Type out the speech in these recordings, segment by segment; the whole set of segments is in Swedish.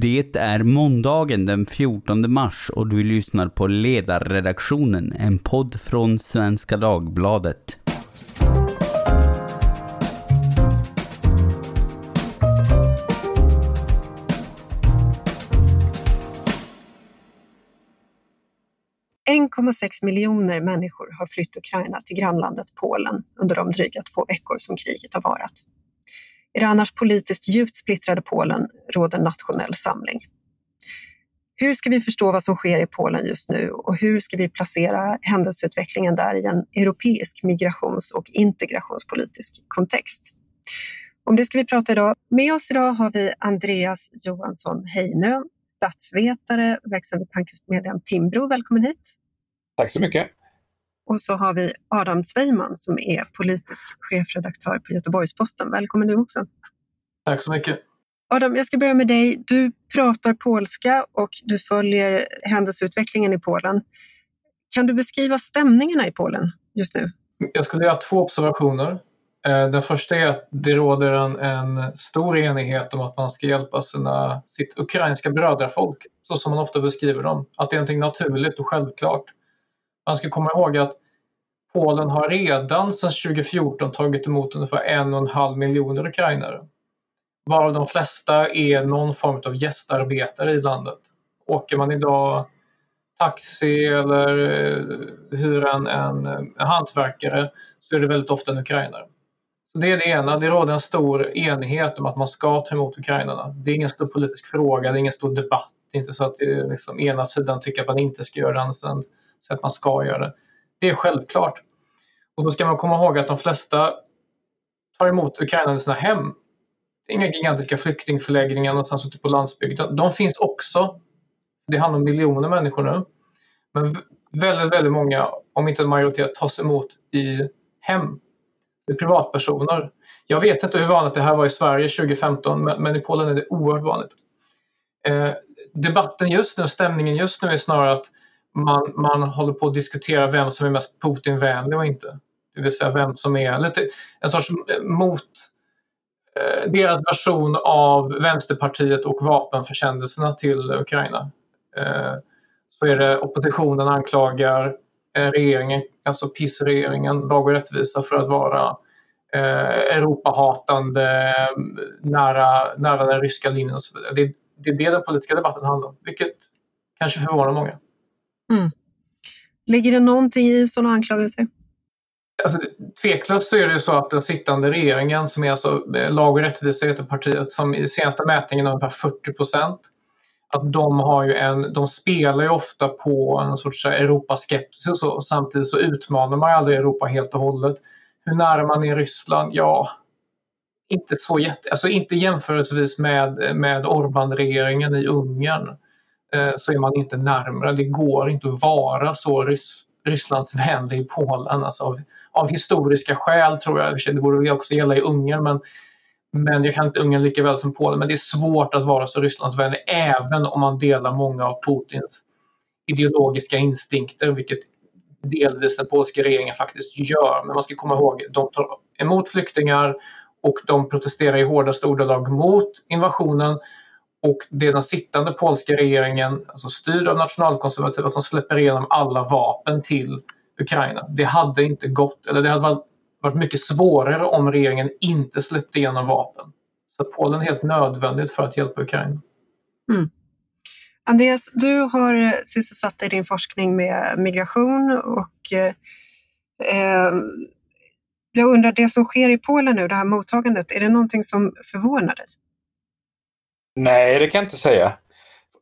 Det är måndagen den 14 mars och du lyssnar på Ledarredaktionen, en podd från Svenska Dagbladet. sex miljoner människor har flytt Ukraina till grannlandet Polen under de dryga två veckor som kriget har varat. I det annars politiskt djupt splittrade Polen råder nationell samling. Hur ska vi förstå vad som sker i Polen just nu och hur ska vi placera händelseutvecklingen där i en europeisk migrations och integrationspolitisk kontext? Om det ska vi prata idag. Med oss idag har vi Andreas Johansson Heinö, statsvetare, verksam vid tankesmedjan Timbro. Välkommen hit! Tack så mycket! Och så har vi Adam Sveiman som är politisk chefredaktör på Göteborgs-Posten. Välkommen du också. Tack så mycket. Adam, jag ska börja med dig. Du pratar polska och du följer händelseutvecklingen i Polen. Kan du beskriva stämningarna i Polen just nu? Jag skulle göra två observationer. Eh, den första är att det råder en, en stor enighet om att man ska hjälpa sina, sitt ukrainska brödrafolk, så som man ofta beskriver dem. Att det är någonting naturligt och självklart. Man ska komma ihåg att Polen har redan sedan 2014 tagit emot ungefär en och en halv miljoner ukrainare. Varav de flesta är någon form av gästarbetare i landet. Åker man idag taxi eller hyr en, en, en hantverkare så är det väldigt ofta en ukrainare. Så det är det ena, det råder en stor enighet om att man ska ta emot ukrainarna. Det är ingen stor politisk fråga, det är ingen stor debatt. Det är inte så att det är liksom ena sidan tycker att man inte ska göra det, andra sidan säger att man ska göra det. Det är självklart. Och då ska man komma ihåg att de flesta tar emot Ukraina i sina hem. Det är inga gigantiska flyktingförläggningar någonstans ute på landsbygden. De finns också. Det handlar om miljoner människor nu. Men väldigt, väldigt många, om inte en majoritet, tas emot i hem. Det är privatpersoner. Jag vet inte hur vanligt det här var i Sverige 2015, men, i Polen är det oerhört vanligt. Eh, debatten just nu, stämningen just nu är snarare att man, man håller på att diskutera vem som är mest Putin-vänlig och inte. Det vill säga vem som är lite, en sorts mot eh, deras version av Vänsterpartiet och vapenförsändelserna till Ukraina. Eh, så är det oppositionen anklagar eh, regeringen, alltså PIS-regeringen, Lag och rättvisa för att vara eh, Europahatande, nära, nära den ryska linjen och så vidare. Det, det är det den politiska debatten handlar om, vilket kanske förvånar många. Mm. Ligger det någonting i sådana anklagelser? Alltså, tveklöst så är det så att den sittande regeringen, som är alltså eh, Lag och rättvisa i partiet, som i senaste mätningen har ungefär 40 procent, att de har ju en, de spelar ju ofta på en sorts eh, Europaskepsis och så. Samtidigt så utmanar man aldrig Europa helt och hållet. Hur nära man är Ryssland? Ja, inte så jätte, alltså inte jämförelsevis med, eh, med Orban-regeringen i Ungern. Eh, så är man inte närmare. Det går inte att vara så ryss, Rysslandsvänlig i Polen. Alltså av, av, historiska skäl tror jag. Det borde också gälla i Ungern men, men jag kan inte Ungern lika väl som Polen. Men det är svårt att vara så Rysslandsvänlig även om man delar många av Putins ideologiska instinkter, vilket delvis den polska regeringen faktiskt gör. Men man ska komma ihåg, de tar emot flyktingar och de protesterar i hårdaste ordalag mot invasionen och det är den sittande polska regeringen, alltså styrd av nationalkonservativa, som släpper igenom alla vapen till Ukraina. Det hade inte gått, eller det hade varit mycket svårare om regeringen inte släppte igenom vapen. Så Polen är helt nödvändigt för att hjälpa Ukraina. Mm. Andreas, du har eh, sysselsatt dig i din forskning med migration och eh, eh, jag undrar, det som sker i Polen nu, det här mottagandet, är det någonting som förvånar dig? Nej, det kan jag inte säga.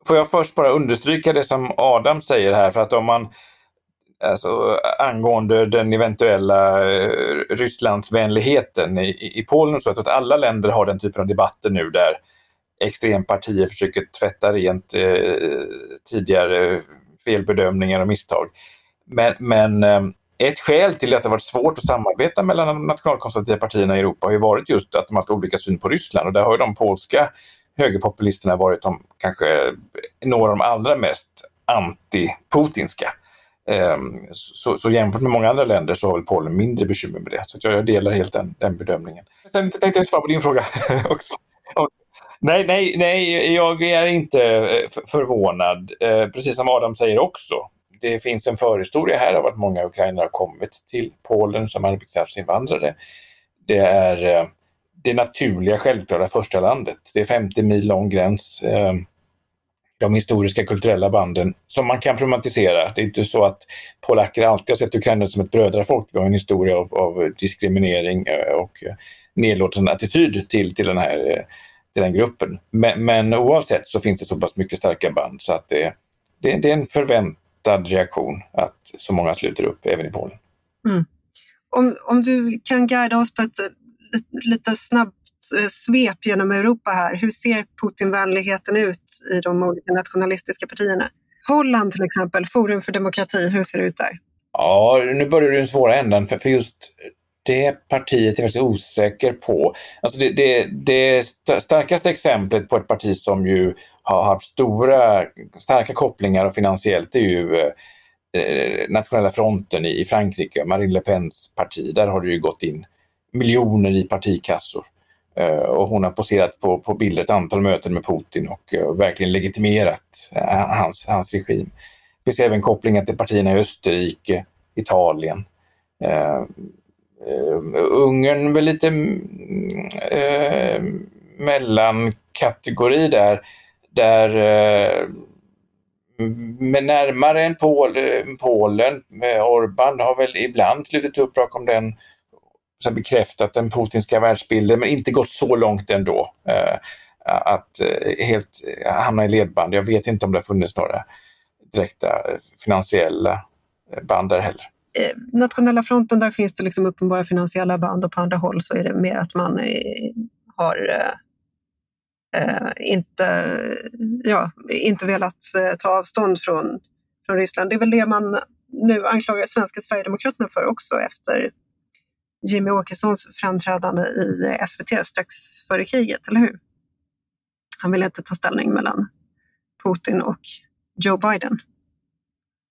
Får jag först bara understryka det som Adam säger här, för att om man alltså, angående den eventuella eh, Rysslandsvänligheten i, i Polen och så, att alla länder har den typen av debatter nu där extrempartier försöker tvätta rent eh, tidigare felbedömningar och misstag. Men, men eh, ett skäl till att det varit svårt att samarbeta mellan de nationalkonservativa partierna i Europa har ju varit just att de haft olika syn på Ryssland och där har ju de polska högerpopulisterna varit de kanske några av de allra mest anti-putinska. Ehm, så, så, jämfört med många andra länder så har väl Polen mindre bekymmer med det. Så jag delar helt den, den bedömningen. Sen tänkte jag svara på din fråga också. Nej, nej, nej, jag är inte eh, förvånad. Eh, precis som Adam säger också. Det finns en förhistoria här av att många ukrainare har kommit till Polen som arbetskraftsinvandrare. Det är eh, det naturliga, självklara första landet. Det är 50 mil lång gräns. Eh, de historiska kulturella banden som man kan problematisera. Det är inte så att polacker alltid har sett ukrainare som ett brödrafolk. Vi har en historia av, av diskriminering eh, och eh, nedlåtande attityd till, till den här till den gruppen. Men, men, oavsett så finns det så pass mycket starka band så att det, det, det är en förväntad reaktion att så många sluter upp även i Polen. Mm. Om, om du kan guida oss på ett lite snabbt eh, svep genom Europa här. Hur ser Putinvänligheten ut i de olika nationalistiska partierna? Holland till exempel, Forum för demokrati, hur ser det ut där? Ja, nu börjar den svåra ändan för, för just det partiet är jag faktiskt osäker på. Alltså det, det, det starkaste exemplet på ett parti som ju har haft stora, starka kopplingar och finansiellt är ju eh, Nationella fronten i, i Frankrike, Marine Le Pens parti. Där har det ju gått in miljoner i partikassor. Eh, och hon har poserat på, på bilder ett antal möten med Putin och eh, verkligen legitimerat eh, hans, hans regim. Det finns även kopplingar till partierna i Österrike, Italien. Uh, Ungern väl lite uh, mellankategori där, där uh, med närmare än Pol, Polen, Orban har väl ibland slutit upp bakom den så bekräftat den putinska världsbilden men inte gått så långt ändå eh, att eh, helt eh, hamna i ledband. Jag vet inte om det har funnits några direkta eh, finansiella band där heller. Nationella fronten, där finns det liksom uppenbara finansiella band och på andra håll så är det mer att man har eh, inte, ja, inte velat ta avstånd från, från Ryssland. Det är väl det man nu anklagar svenska Sverigedemokraterna för också efter Jimmy Åkessons framträdande i SVT strax före kriget, eller hur? Han vill inte ta ställning mellan Putin och Joe Biden.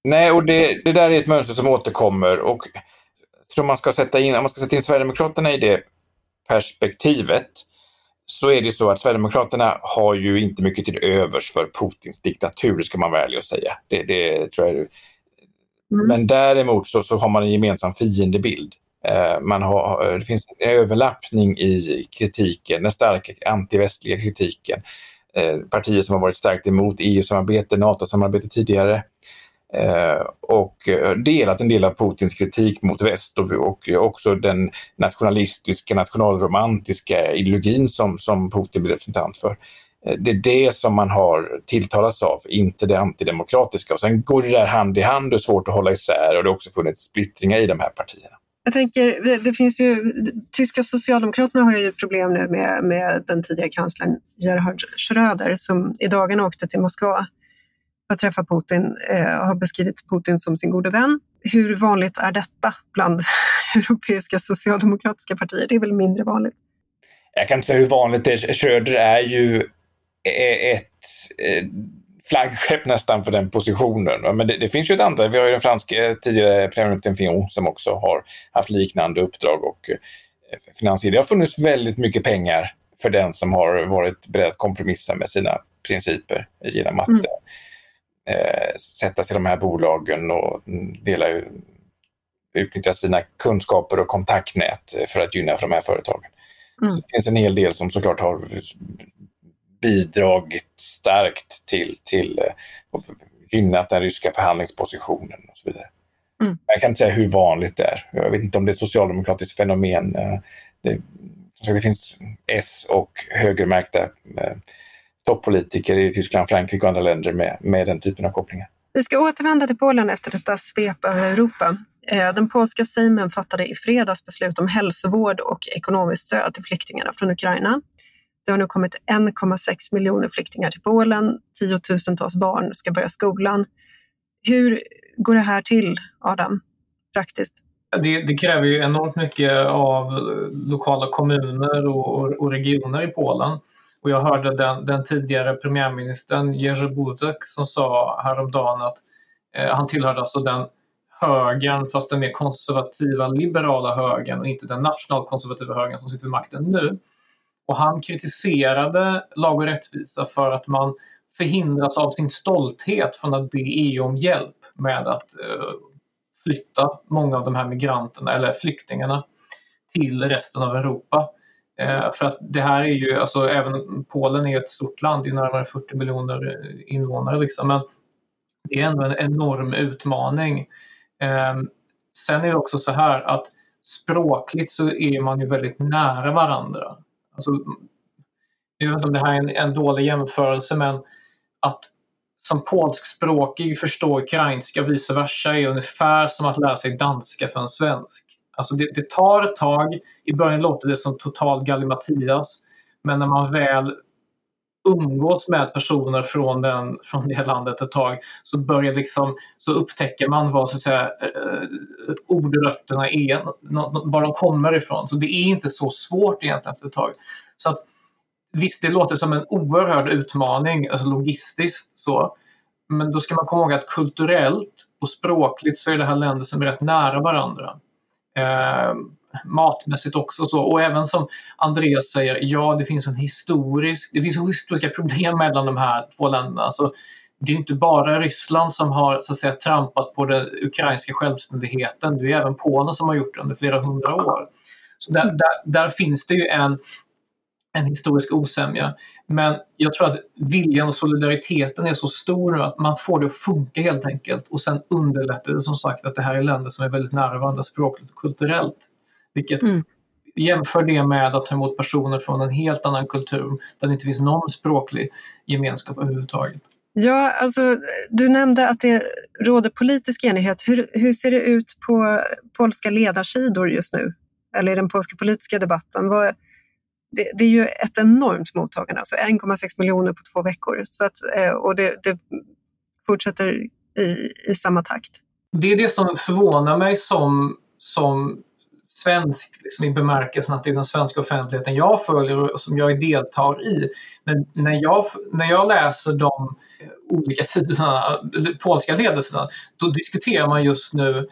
Nej, och det, det där är ett mönster som återkommer och jag tror man ska sätta in, om man ska sätta in Sverigedemokraterna i det perspektivet så är det så att Sverigedemokraterna har ju inte mycket till övers för Putins diktatur, ska man vara ärlig och säga. Det, det tror jag. Mm. Men däremot så, så har man en gemensam fiendebild. Eh, man har, eh, det finns en överlappning i kritiken, den starka antivästliga kritiken. Eh, partier som har varit starkt emot EU-samarbete, NATO-samarbete tidigare och delat en del av Putins kritik mot väst och, också den nationalistiska, nationalromantiska ideologin som, som Putin blir representant för. Det är det som man har tilltalats av, inte det antidemokratiska. Och sen går det där hand i hand och är svårt att hålla isär och det har också funnits splittringar i de här partierna. Jag tänker, det finns ju, tyska socialdemokraterna har ju problem nu med, med den tidigare kanslern Gerhard Schröder som i dagarna åkte till Moskva för att träffa Putin eh, har beskrivit Putin som sin gode vän. Hur vanligt är detta bland europeiska socialdemokratiska partier? Det är väl mindre vanligt? Jag kan inte säga hur vanligt det är. Schröder är ju e, ett eh, flaggskepp nästan för den positionen. Men det, det, finns ju ett antal. Vi har ju den franske tidigare premiärministern Fillon som också har haft liknande uppdrag och eh, finansiering. Det har funnits väldigt mycket pengar för den som har varit beredd att kompromissa med sina principer genom att mm eh, sätta sig i de här bolagen och dela, utnyttja sina kunskaper och kontaktnät för att gynna för de här företagen. Mm. Så det finns en hel del som såklart har bidragit starkt till, till och eh, gynnat den ryska förhandlingspositionen och så vidare. Mm. Jag kan inte säga hur vanligt det är. Jag vet inte om det är ett socialdemokratiskt fenomen. Eh, det, det finns S och högermärkta eh, toppolitiker i Tyskland, Frankrike och andra länder med, med den typen av kopplingar. Vi ska återvända till Polen efter detta svep över Europa. Den polska sejmen fattade i fredags beslut om hälsovård och ekonomiskt stöd till flyktingarna från Ukraina. Det har nu kommit 1,6 miljoner flyktingar till Polen. Tiotusentals barn ska börja skolan. Hur går det här till, Adam, praktiskt? Det, det kräver ju enormt mycket av eh, lokala kommuner och, och regioner i Polen. Och jag hörde den, den tidigare premiärministern Jerzy Buzek som sa häromdagen att eh, han tillhörde alltså den högern, fast den mer konservativa liberala högern och inte den nationalkonservativa högern som sitter vid makten nu. Och han kritiserade Lag och rättvisa för att man förhindras av sin stolthet från att be EU om hjälp med att eh, flytta många av de här migranterna eller flyktingarna till resten av Europa. Eh, för att det här är ju, alltså även Polen är ett stort land, det är närmare 40 miljoner eh, invånare liksom, men det är ändå en enorm utmaning. Eh, sen är det också så här att språkligt så är man ju väldigt nära varandra. Alltså, jag vet inte om det här är en, en dålig jämförelse men att som polskspråkig förstå ukrainska och vice versa är ungefär som att lära sig danska för en svensk. Alltså det, det tar ett tag. I början låter det som total gallimatias. Men när man väl umgås med personer från, den, från det landet ett tag så, börjar liksom, så upptäcker man vad så att säga, eh, ordrötterna är, var de kommer ifrån. Så det är inte så svårt egentligen efter ett tag. Så att, visst, det låter som en oerhörd utmaning, alltså logistiskt så. Men då ska man komma ihåg att kulturellt och språkligt så är det här länder som är rätt nära varandra. Ehm, Matmässigt också. Så. Och även som Andreas säger, ja det finns en historisk, det finns historiska problem mellan de här två länderna. Så det är inte bara Ryssland som har så att säga, trampat på den ukrainska självständigheten. Det är även Polen som har gjort det under flera hundra år. Så där, där, där finns det ju en, en historisk osämja. Men jag tror att viljan och solidariteten är så stor nu att man får det att funka helt enkelt. Och sen underlättar det som sagt att det här är länder som är väldigt nära varandra språkligt och kulturellt. Vilket mm. jämför det med att ta emot personer från en helt annan kultur där det inte finns någon språklig gemenskap överhuvudtaget. Ja, alltså du nämnde att det råder politisk enighet. Hur, hur ser det ut på polska ledarsidor just nu? Eller i den polska politiska debatten? Vad, det, det, är ju ett enormt mottagande, alltså 1,6 miljoner på två veckor. Så att, eh, och det, det fortsätter i, i samma takt. Det är det som förvånar mig som, som svensk liksom i bemärkelsen att det är den svenska offentligheten jag följer och som jag deltar i. Men när jag, när jag läser de eh, olika sidorna, polska ledarsidorna, då diskuterar man just nu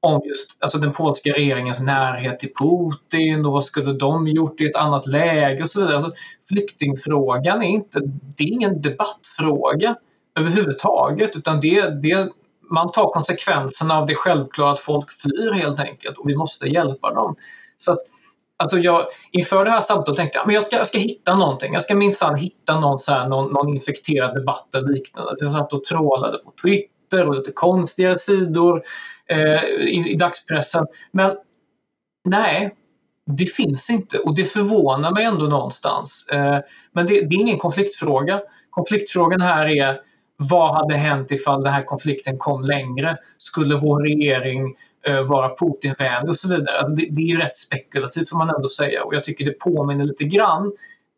om just alltså den polska regeringens närhet till Putin och vad skulle de gjort i ett annat läge och så vidare. Alltså, flyktingfrågan är inte, det är ingen debattfråga överhuvudtaget utan det, det, man tar konsekvenserna av det självklara att folk flyr helt enkelt och vi måste hjälpa dem. Så att, alltså jag, inför det här samtalet tänkte jag att jag ska, jag ska hitta någonting. Jag ska minsann hitta någon, så här, någon, någon infekterad debatt eller liknande. Jag satt och trålade på Twitter och lite konstiga sidor eh, i, i dagspressen. Men nej, det finns inte och det förvånar mig ändå någonstans. Eh, men det, det, är ingen konfliktfråga. Konfliktfrågan här är vad hade hänt ifall den här konflikten kom längre? Skulle vår regering eh, vara Putinvänlig och så vidare? Alltså det, det, är rätt spekulativt får man ändå säga och jag tycker det påminner lite grann,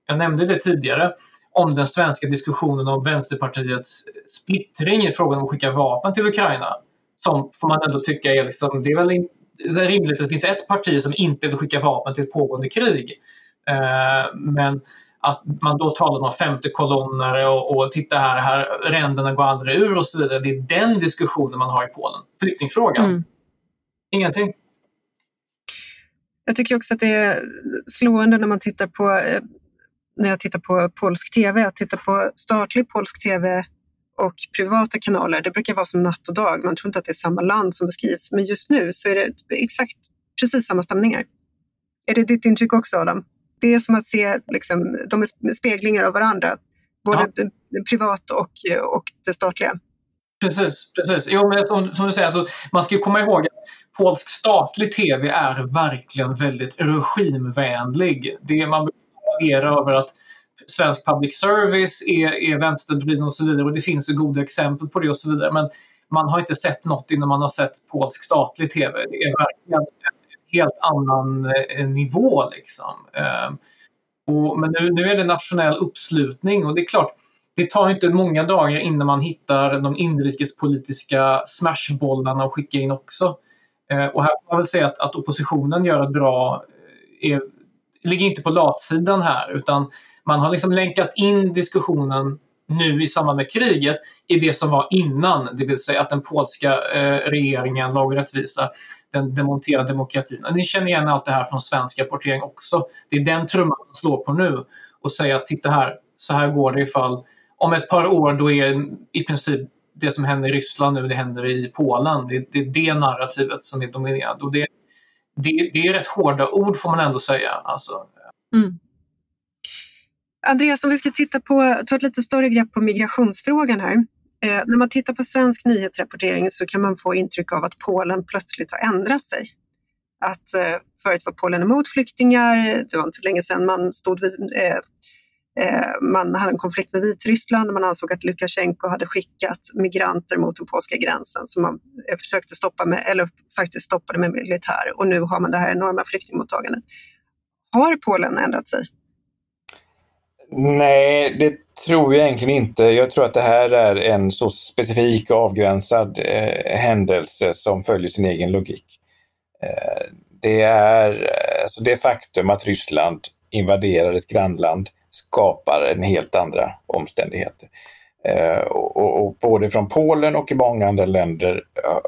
jag nämnde det tidigare, om den svenska diskussionen om Vänsterpartiets splittring i frågan om att skicka vapen till Ukraina som får man ändå tycka är, liksom, det är väl rimligt att det finns ett parti som inte vill skicka vapen till ett pågående krig. Eh, men att man då talar om femte kolonner och, och titta här, här, ränderna går aldrig ur och så vidare. Det är den diskussionen man har i Polen. Flyktingfrågan. Mm. Ingenting. Jag tycker också att det är slående när man tittar på eh, när jag tittar på polsk tv, att titta på statlig polsk tv och privata kanaler, det brukar vara som natt och dag. Man tror inte att det är samma land som beskrivs, men just nu så är det exakt precis samma stämningar. Är det ditt intryck också Adam? Det är som att se, liksom, de är speglingar av varandra, både ja. privat och, och det statliga. Precis, precis. Jo, men som, som du säger, alltså, man ska komma ihåg att polsk statlig tv är verkligen väldigt regimvänlig. Det man reagerar över att svensk public service är, är vänsterdriven och så vidare och det finns goda exempel på det och så vidare. Men man har inte sett något innan man har sett polsk statlig tv. Det är verkligen en helt annan eh, nivå. Liksom. Ehm, och, men nu, nu är det nationell uppslutning och det är klart, det tar inte många dagar innan man hittar de inrikespolitiska smashbollarna att skicka in också. Ehm, och här får man väl säga att, att oppositionen gör ett bra, eh, är, ligger inte på latsidan här utan man har liksom länkat in diskussionen nu i samband med kriget i det som var innan, det vill säga att den polska eh, regeringen, Lag och rättvisa, den demonterade demokratin. Ni känner igen allt det här från svensk rapportering också. Det är den trumman man slår på nu och säger att titta här, så här går det ifall om ett par år då är i princip det som händer i Ryssland nu, det händer i Polen. Det, det är det narrativet som är dominerande. Och det, det, det är rätt hårda ord får man ändå säga. Alltså. Mm. Andreas, om vi ska titta på, ta ett lite större grepp på migrationsfrågan här. Eh, när man tittar på svensk nyhetsrapportering så kan man få intryck av att Polen plötsligt har ändrat sig. Att eh, förut var Polen emot flyktingar, det var inte så länge sedan man stod vid eh, eh man hade en konflikt med Vitryssland och man ansåg att Lukasjenko hade skickat migranter mot den polska gränsen som man eh, försökte stoppa med, eller faktiskt stoppade med militär och nu har man det här enorma flyktingmottagandet. Har Polen ändrat sig? Nej, det tror jag egentligen inte. Jag tror att det här är en så specifik och avgränsad eh, händelse som följer sin egen logik. Eh, det är eh, alltså det faktum att Ryssland invaderar ett grannland skapar en helt andra omständigheter. Eh, och, och, och, både från Polen och i många andra länder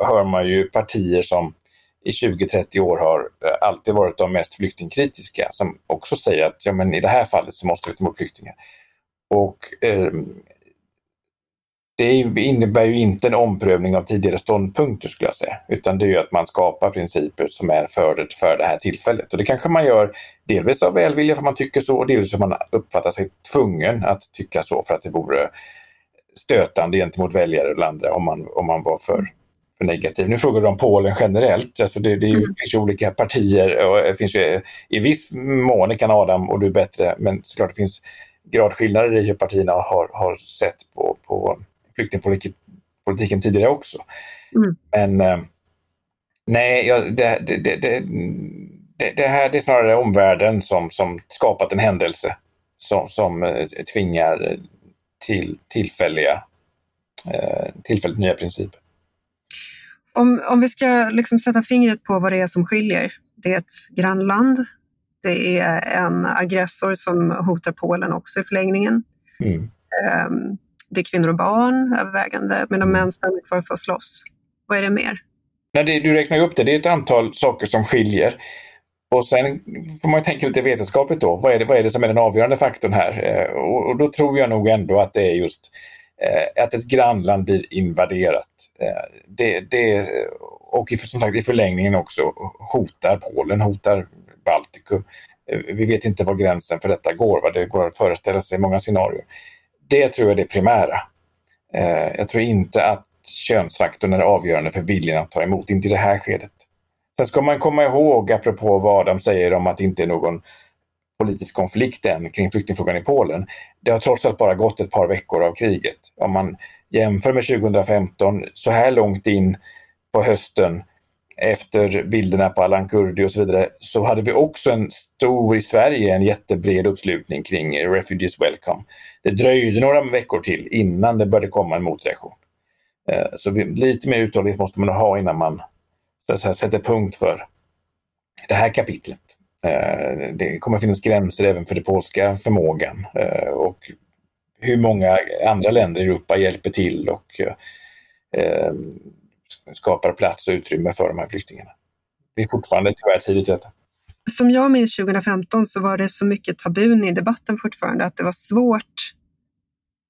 hör man ju partier som i 20-30 år har eh, alltid varit de mest flyktingkritiska som också säger att ja, men i det här fallet så måste vi ta emot flyktingar. Och eh, det innebär ju inte en omprövning av tidigare ståndpunkter skulle jag säga, utan det är ju att man skapar principer som är för det, för det här tillfället. Och det kanske man gör delvis av välvilja för man tycker så och delvis för att man uppfattar sig tvungen att tycka så för att det vore stötande gentemot väljare eller andra om man, om man var för för negativ. Nu frågar du om Polen generellt. Alltså det, det, mm. finns ju olika partier och det finns ju, i viss mån kan Adam och du bättre, men såklart det finns gradskillnader i hur partierna har, har sett på, på flyktingpolitiken tidigare också. Mm. Men eh, nej, ja, det, det, det, det, här det är snarare omvärlden som, som skapat en händelse som, som eh, tvingar till tillfälliga, eh, tillfälligt nya principer. Om, om vi ska liksom sätta fingret på vad det är som skiljer. Det är ett grannland. Det är en aggressor som hotar Polen också i förlängningen. Mm. Um, det är kvinnor och barn övervägande, medan mm. män stannar kvar för att slåss. Vad är det mer? Nej, det, du räknar upp det. Det är ett antal saker som skiljer. Och sen får man tänka lite vetenskapligt då. Vad är, det, vad är det som är den avgörande faktorn här? Eh, och, och, då tror jag nog ändå att det är just Eh, att ett grannland blir invaderat. Eh, det, det, och i, som sagt i förlängningen också hotar Polen, hotar Baltikum. Eh, vi vet inte var gränsen för detta går, va? det går att föreställa sig många scenarier. Det tror jag är det primära. Jag tror inte att könsfaktorn är avgörande för viljan att ta emot, inte i det här skedet. Sen ska man komma ihåg, apropå vad de säger om att det inte är någon politisk konflikt än kring flyktingfrågan i Polen. Det har trots allt bara gått ett par veckor av kriget. Om man jämför med 2015, så här långt in på hösten efter bilderna på Alan Kurdi och så vidare, så hade vi också en stor, i Sverige, en jättebred uppslutning kring Refugees Welcome. Det dröjde några veckor till innan det började komma en motreaktion. Eh, så lite mer uthållighet måste man ha innan man så sätter punkt för det här kapitlet. Eh, det kommer finnas gränser även för den polska förmågan eh, och hur många andra länder i Europa hjälper till och eh, skapar plats och utrymme för de här flyktingarna. Det är fortfarande tyvärr tidigt i detta. Som jag minns 2015 så var det så mycket tabun i debatten fortfarande att det var svårt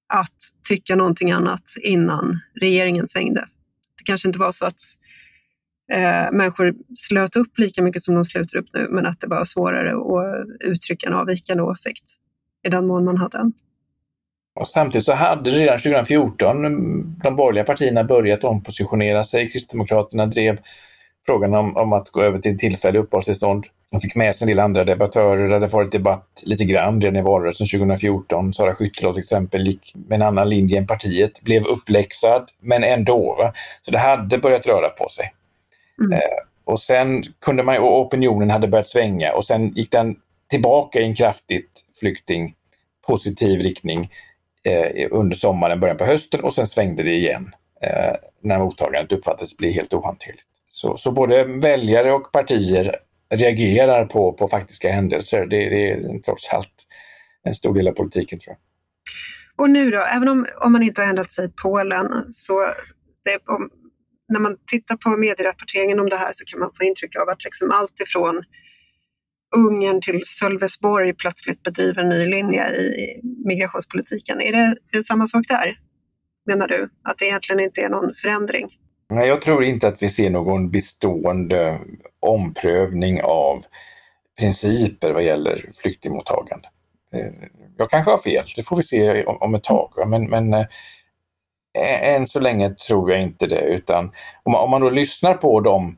att tycka någonting annat innan regeringen svängde. Det kanske inte var så att eh, människor slöt upp lika mycket som de sluter upp nu, men att det var svårare att uttrycka en avvikande åsikt i den mån man hade en. Och samtidigt så hade redan 2014 mm, de borgerliga partierna börjat ompositionera sig. Kristdemokraterna drev frågan om, om att gå över till tillfällig uppehållstillstånd. De fick med sig en del andra debattörer. Det hade varit debatt lite grann redan i valrörelsen 2014. Sara Skyttedal till exempel gick med en annan linje än partiet, blev uppläxad, men ändå. Va? Så det hade börjat röra på sig. Mm. Eh, och sen kunde man, och opinionen hade börjat svänga och sen gick den tillbaka i en kraftigt flykting positiv riktning eh, under sommaren, början på hösten och sen svängde det igen eh, när mottagandet uppfattades bli helt ohanterligt. Så, så både väljare och partier reagerar på, på faktiska händelser. Det, det är trots allt en stor del av politiken tror jag. Och nu då, även om, om man inte har ändrat sig i Polen, så det, om, när man tittar på medierapporteringen om det här så kan man få intryck av att liksom allt ifrån Ungern till Sölvesborg plötsligt bedriver en ny linje i migrationspolitiken. Är det, är det samma sak där, menar du? Att det egentligen inte är någon förändring? Nej, jag tror inte att vi ser någon bestående omprövning av principer vad gäller flyktingmottagande. Eh, jag kanske har fel, det får vi se om ett tag. Men, men eh, än så länge tror jag inte det, utan om man, om man då lyssnar på de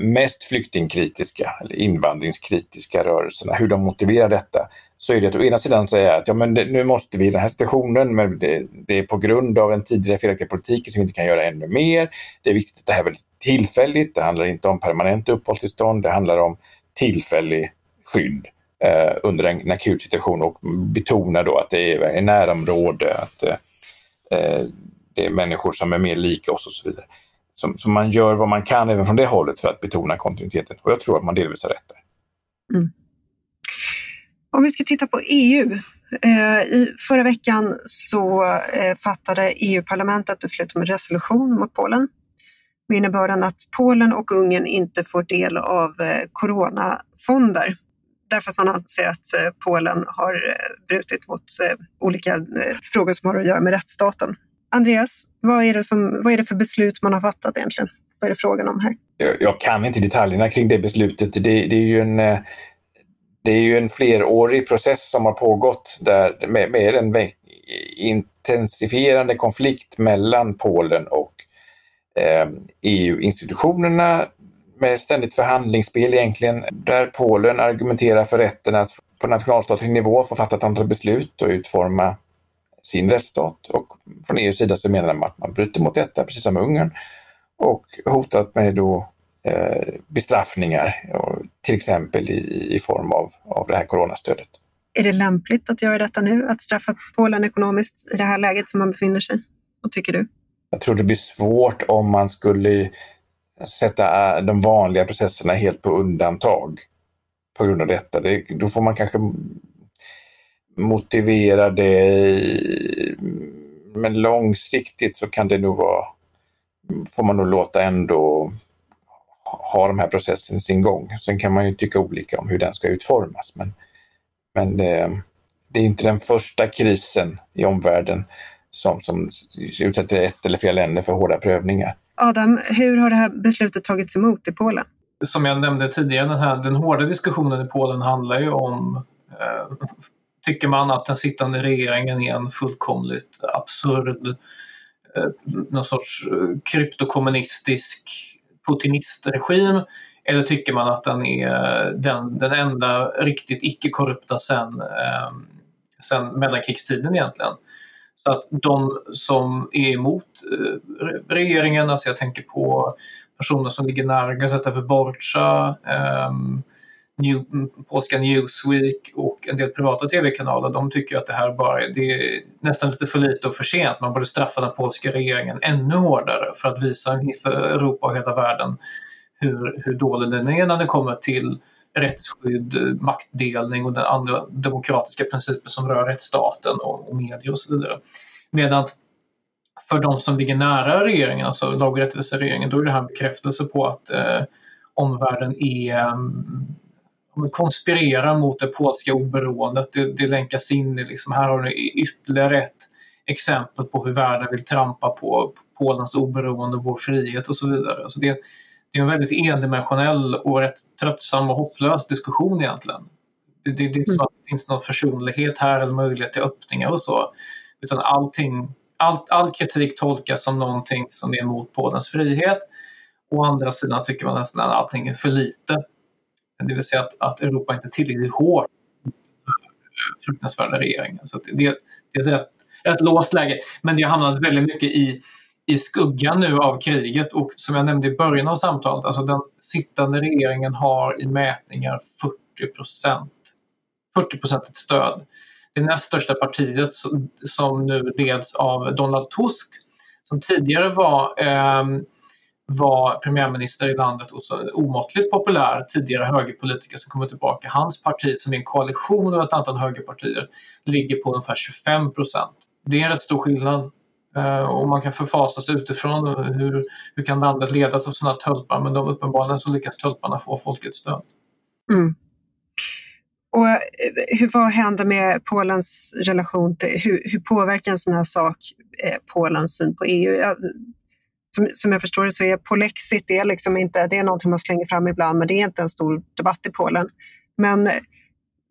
mest flyktingkritiska eller invandringskritiska rörelserna, hur de motiverar detta, så är det att å ena sidan säga att ja, men det, nu måste vi i den här situationen, men det, det, är på grund av den tidigare felaktiga politiken som vi inte kan göra ännu mer. Det är viktigt att det här är väldigt tillfälligt, det handlar inte om permanent uppehållstillstånd, det handlar om tillfällig skydd eh, under en, en akut situation och betona då att det är i närområde, att eh, det är människor som är mer lika oss och så vidare. Så, så, man gör vad man kan även från det hållet för att betona kontinuiteten. Och jag tror att man delvis har rätt där. Mm. Om vi ska titta på EU. Eh, I förra veckan så eh, fattade EU-parlamentet beslut om en resolution mot Polen med innebörden att Polen och Ungern inte får del av eh, coronafonder därför att man anser att eh, Polen har eh, brutit mot eh, olika frågor som har att göra med rättsstaten. Andreas, vad är, det som, vad är det för beslut man har fattat egentligen? Vad är det frågan om här? Jag, jag kan inte detaljerna kring det beslutet. Det, det, är ju en, eh, det är ju en flerårig process som har pågått där med, med en intensifierande konflikt mellan Polen och eh, EU-institutionerna med ständigt förhandlingsspel egentligen, där Polen argumenterar för rätten att på nationalstatlig nivå få fatta ett antal beslut och utforma sin rättsstat och från EUs sida så menar man att man bryter mot detta, precis som Ungern, och hotat med då eh, bestraffningar, till exempel i, i form av, av det här coronastödet. Är det lämpligt att göra detta nu, att straffa Polen ekonomiskt i det här läget som man befinner sig? Vad tycker du? Jag tror det blir svårt om man skulle sätta de vanliga processerna helt på undantag på grund av detta. Det, då får man kanske motivera det. Men långsiktigt så kan det nog vara, får man nog låta ändå ha de här processerna sin gång. Sen kan man ju tycka olika om hur den ska utformas. Men, men det, det är inte den första krisen i omvärlden som, som utsätter ett eller flera länder för hårda prövningar. Adam, hur har det här beslutet tagits emot i Polen? Som jag nämnde tidigare, den, här, den hårda diskussionen i Polen handlar ju om eh, tycker man att den sittande regeringen är en fullkomligt absurd eh, någon sorts eh, kryptokommunistisk putinistregim eller tycker man att den är den, den enda riktigt icke-korrupta sen, eh, sen mellankrigstiden egentligen. Så att de som är emot eh, regeringen, alltså jag tänker på personer som ligger nära Gazeta Wyborcza, eh, New, polska Newsweek och en del privata tv-kanaler de tycker att det här bara det är nästan lite för lite och för sent. Man borde straffa den polska regeringen ännu hårdare för att visa för Europa och hela världen hur, hur dålig den är när det kommer till rättsskydd, maktdelning och den andra demokratiska principer som rör rättsstaten och, och media och så vidare. Medan för de som ligger nära regeringen, alltså lag och rättvisa-regeringen, då är det här en bekräftelse på att eh, omvärlden är um, konspirerar mot det polska oberoendet. Det, det länkas in i, liksom, här har ni ytterligare ett exempel på hur världen vill trampa på Polens oberoende, vår frihet och så vidare. Alltså det, det är en väldigt endimensionell och rätt tröttsam och hopplös diskussion egentligen. Det, det, det är inte så att det finns någon försonlighet här eller möjlighet till öppningar och så. Utan allting, all, all kritik tolkas som någonting som är emot Polens frihet. Å andra sidan tycker man nästan att allting är för lite det vill säga att, att Europa inte är tillräckligt hårt fruktansvärda regeringen. Så det, det, är ett rätt, rätt låst läge. Men det har hamnat väldigt mycket i, i skuggan nu av kriget och som jag nämnde i början av samtalet, alltså den sittande regeringen har i mätningar 40 procent 40 procentigt stöd. Det näst största partiet som nu leds av Donald Tusk som tidigare var eh, var premiärminister i landet och så omåttligt populär tidigare högerpolitiker som kommer tillbaka. Hans parti som är en koalition av ett antal högerpartier ligger på ungefär 25 procent. Det är en rätt stor skillnad eh, och man kan förfasas utifrån hur, hur kan landet ledas av sådana tölpar men de uppenbarligen så lyckas tölparna få folkets stöd. Mm. Och eh, hur, vad händer med Polens relation till, hur, hur påverkar en sån här sak eh, Polens syn på EU? Jag, som, som jag förstår det så är polexit, det är liksom inte, det är någonting man slänger fram ibland men det är inte en stor debatt i Polen. Men eh,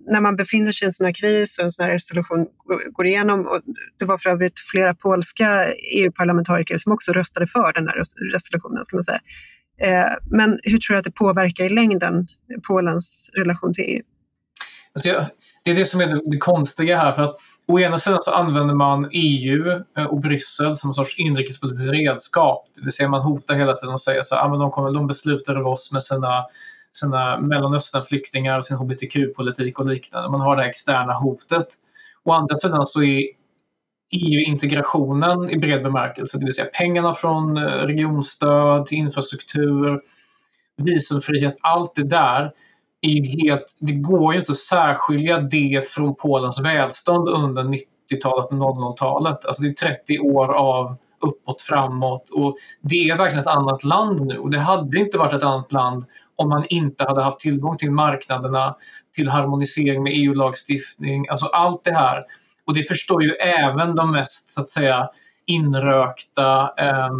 när man befinner sig i en sån här kris och en sån här resolution går igenom, och det var för övrigt flera polska EU-parlamentariker som också röstade för den här resolutionen, ska man säga. Eh, men hur tror du att det påverkar i längden Polens relation till EU? Alltså det är det som är det, konstiga här. för att Å ena sidan så använder man EU eh, och Bryssel som en sorts inrikespolitiskt redskap. Det vill säga man hotar hela tiden och säger så här, ah, men de, kommer, de beslutar över oss med sina sina Mellanösternflyktingar och sin hbtq-politik och liknande. Man har det här externa hotet. Å andra sidan så är EU-integrationen i bred bemärkelse, det vill säga pengarna från eh, regionstöd till infrastruktur, visumfrihet, allt det där är ju helt, det går ju inte att särskilja det från Polens välstånd under 90-talet och 00-talet. Alltså det är 30 år av uppåt, framåt och det är verkligen ett annat land nu och det hade inte varit ett annat land om man inte hade haft tillgång till marknaderna, till harmonisering med EU-lagstiftning, alltså allt det här. Och det förstår ju även de mest så att säga inrökta eh,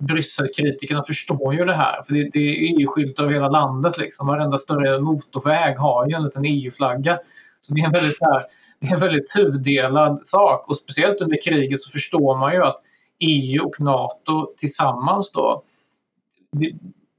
Brysselkritikerna förstår ju det här. För det, det är EU-skyltar över hela landet. Liksom. Varenda större motorväg har ju en liten EU-flagga. Så det är en väldigt, här, det är en väldigt tudelad sak. Och speciellt under kriget så förstår man ju att EU och NATO tillsammans då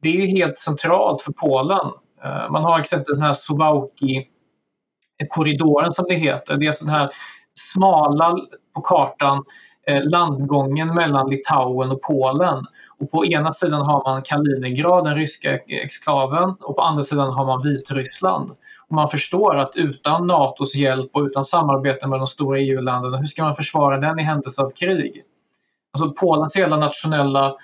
det är ju helt centralt för Polen. Eh, man har exempelvis den här Suwałki-korridoren som det heter. Det är den här smala på kartan eh, Eh, landgången mellan Litauen och Polen. Och på ena sidan har man Kaliningrad, den ryska exklaven, och på andra sidan har man Vitryssland. Och man förstår att utan NATOs hjälp och utan samarbete med de stora EU-länderna, hur ska man försvara den i händelse av krig? Alltså Polens hela nationella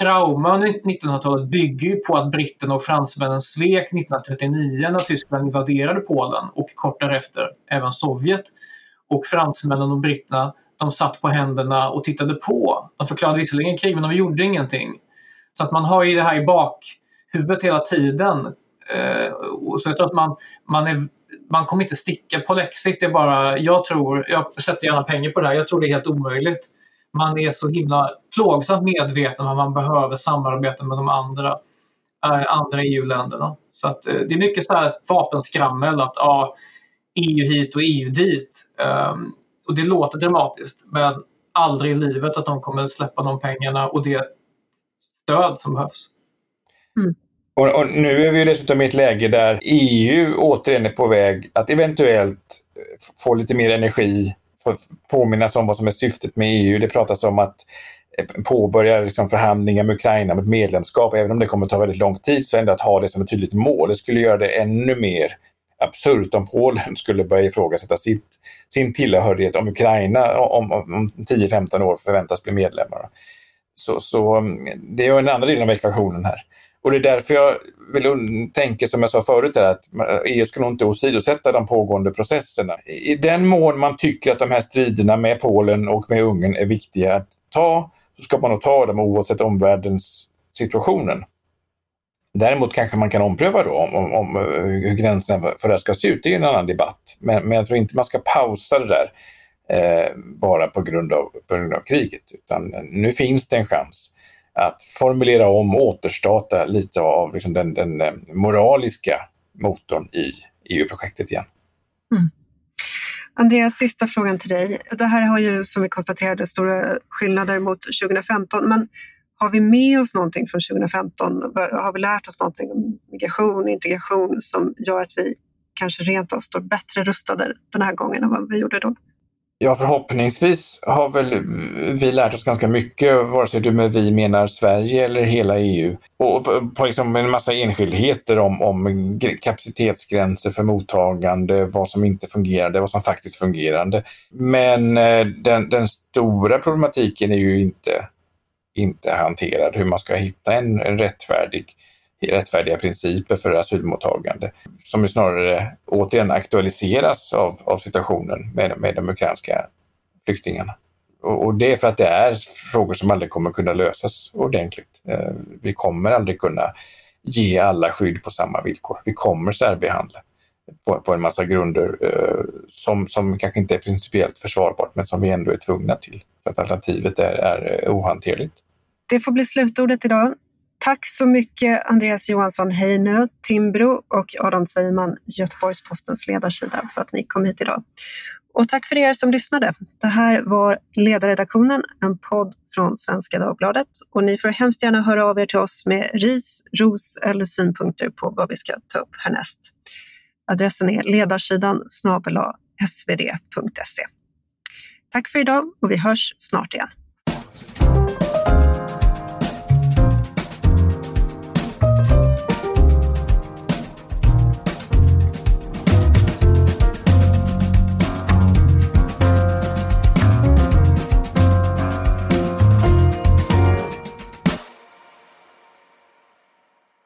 trauma under 1900-talet bygger ju på att britterna och fransmännen svek 1939 när Tyskland invaderade Polen och kort därefter även Sovjet. Och fransmännen och britterna de satt på händerna och tittade på. De förklarade visserligen krig men de gjorde ingenting. Så att man har ju det här i bakhuvudet hela tiden. Eh, så jag tror att man, man, är, man kommer inte sticka på Lexit. Det är bara, jag tror, jag sätter gärna pengar på det här, jag tror det är helt omöjligt man är så himla plågsamt medveten om att man behöver samarbeta med de andra, eh, andra EU-länderna. Så att, eh, det är mycket så här vapenskrammel att ja, EU hit och EU dit. Um, och det låter dramatiskt men aldrig i livet att de kommer släppa de pengarna och det stöd som behövs. Mm. Och, och, nu är vi dessutom i ett läge där EU återigen är på väg att eventuellt få lite mer energi påminnas om vad som är syftet med EU. Det pratas om att eh, påbörja liksom förhandlingar med Ukraina om ett medlemskap. Även om det kommer att ta väldigt lång tid så ändå att ha det som ett tydligt mål. Det skulle göra det ännu mer absurt om Polen skulle börja ifrågasätta sitt, sin tillhörighet om Ukraina om, om, om 10-15 år förväntas bli medlemmar. Så, så mm, det är en andra delen av ekvationen här. Och det är därför jag vill tänka, som jag sa förut, här, att EU ska nog inte åsidosätta de pågående processerna. I den mån man tycker att de här striderna med Polen och med Ungern är viktiga att ta, så ska man nog ta dem oavsett omvärldens situationen. Däremot kanske man kan ompröva då om, om, om eh, hur gränserna för det här ska se ut. Det är en annan debatt. Men, men jag tror inte man ska pausa det där eh, bara på grund, av, på grund av kriget. Utan eh, nu finns det en chans att formulera om återstata återstarta lite av liksom den, den eh, moraliska motorn i EU-projektet igen. Mm. Andreas, sista frågan till dig. Det här har ju som vi konstaterade stora skillnader mot 2015, men har vi med oss någonting från 2015? Har vi lärt oss någonting om migration och integration som gör att vi kanske rent av står bättre rustade den här gången än vad vi gjorde då? Ja, förhoppningsvis har väl vi lärt oss ganska mycket, vare sig du med vi menar Sverige eller hela EU. Och på liksom en massa enskildheter om, om kapacitetsgränser för mottagande, vad som inte fungerade, vad som faktiskt fungerade. Men eh, den, den stora problematiken är ju inte, inte hanterad, hur man ska hitta en, rättfärdig rättfärdiga principer för asylmottagande som ju snarare återigen aktualiseras av, av situationen med, med de ukrainska flyktingarna. Och det är för att det är frågor som aldrig kommer kunna lösas ordentligt. Eh, vi kommer aldrig kunna ge alla skydd på samma villkor. Vi kommer särbehandla på, på en massa grunder eh, som, som kanske inte är principiellt försvarbart men som vi ändå är tvungna till. För att alternativet är, är eh, ohanterligt. Det får bli slutordet idag. Tack så mycket Andreas Johansson Heinö, Timbro och Adam Sveiman, Göteborgs-Postens ledarsida för att ni kom hit idag. Och tack för er som lyssnade. Det här var Ledarredaktionen, en podd från Svenska Dagbladet. Och ni får hemskt gärna höra av er till oss med ris, ros eller synpunkter på vad vi ska ta upp härnäst. Adressen är ledarsidan snabela svd.se. Tack för idag och vi hörs snart igen.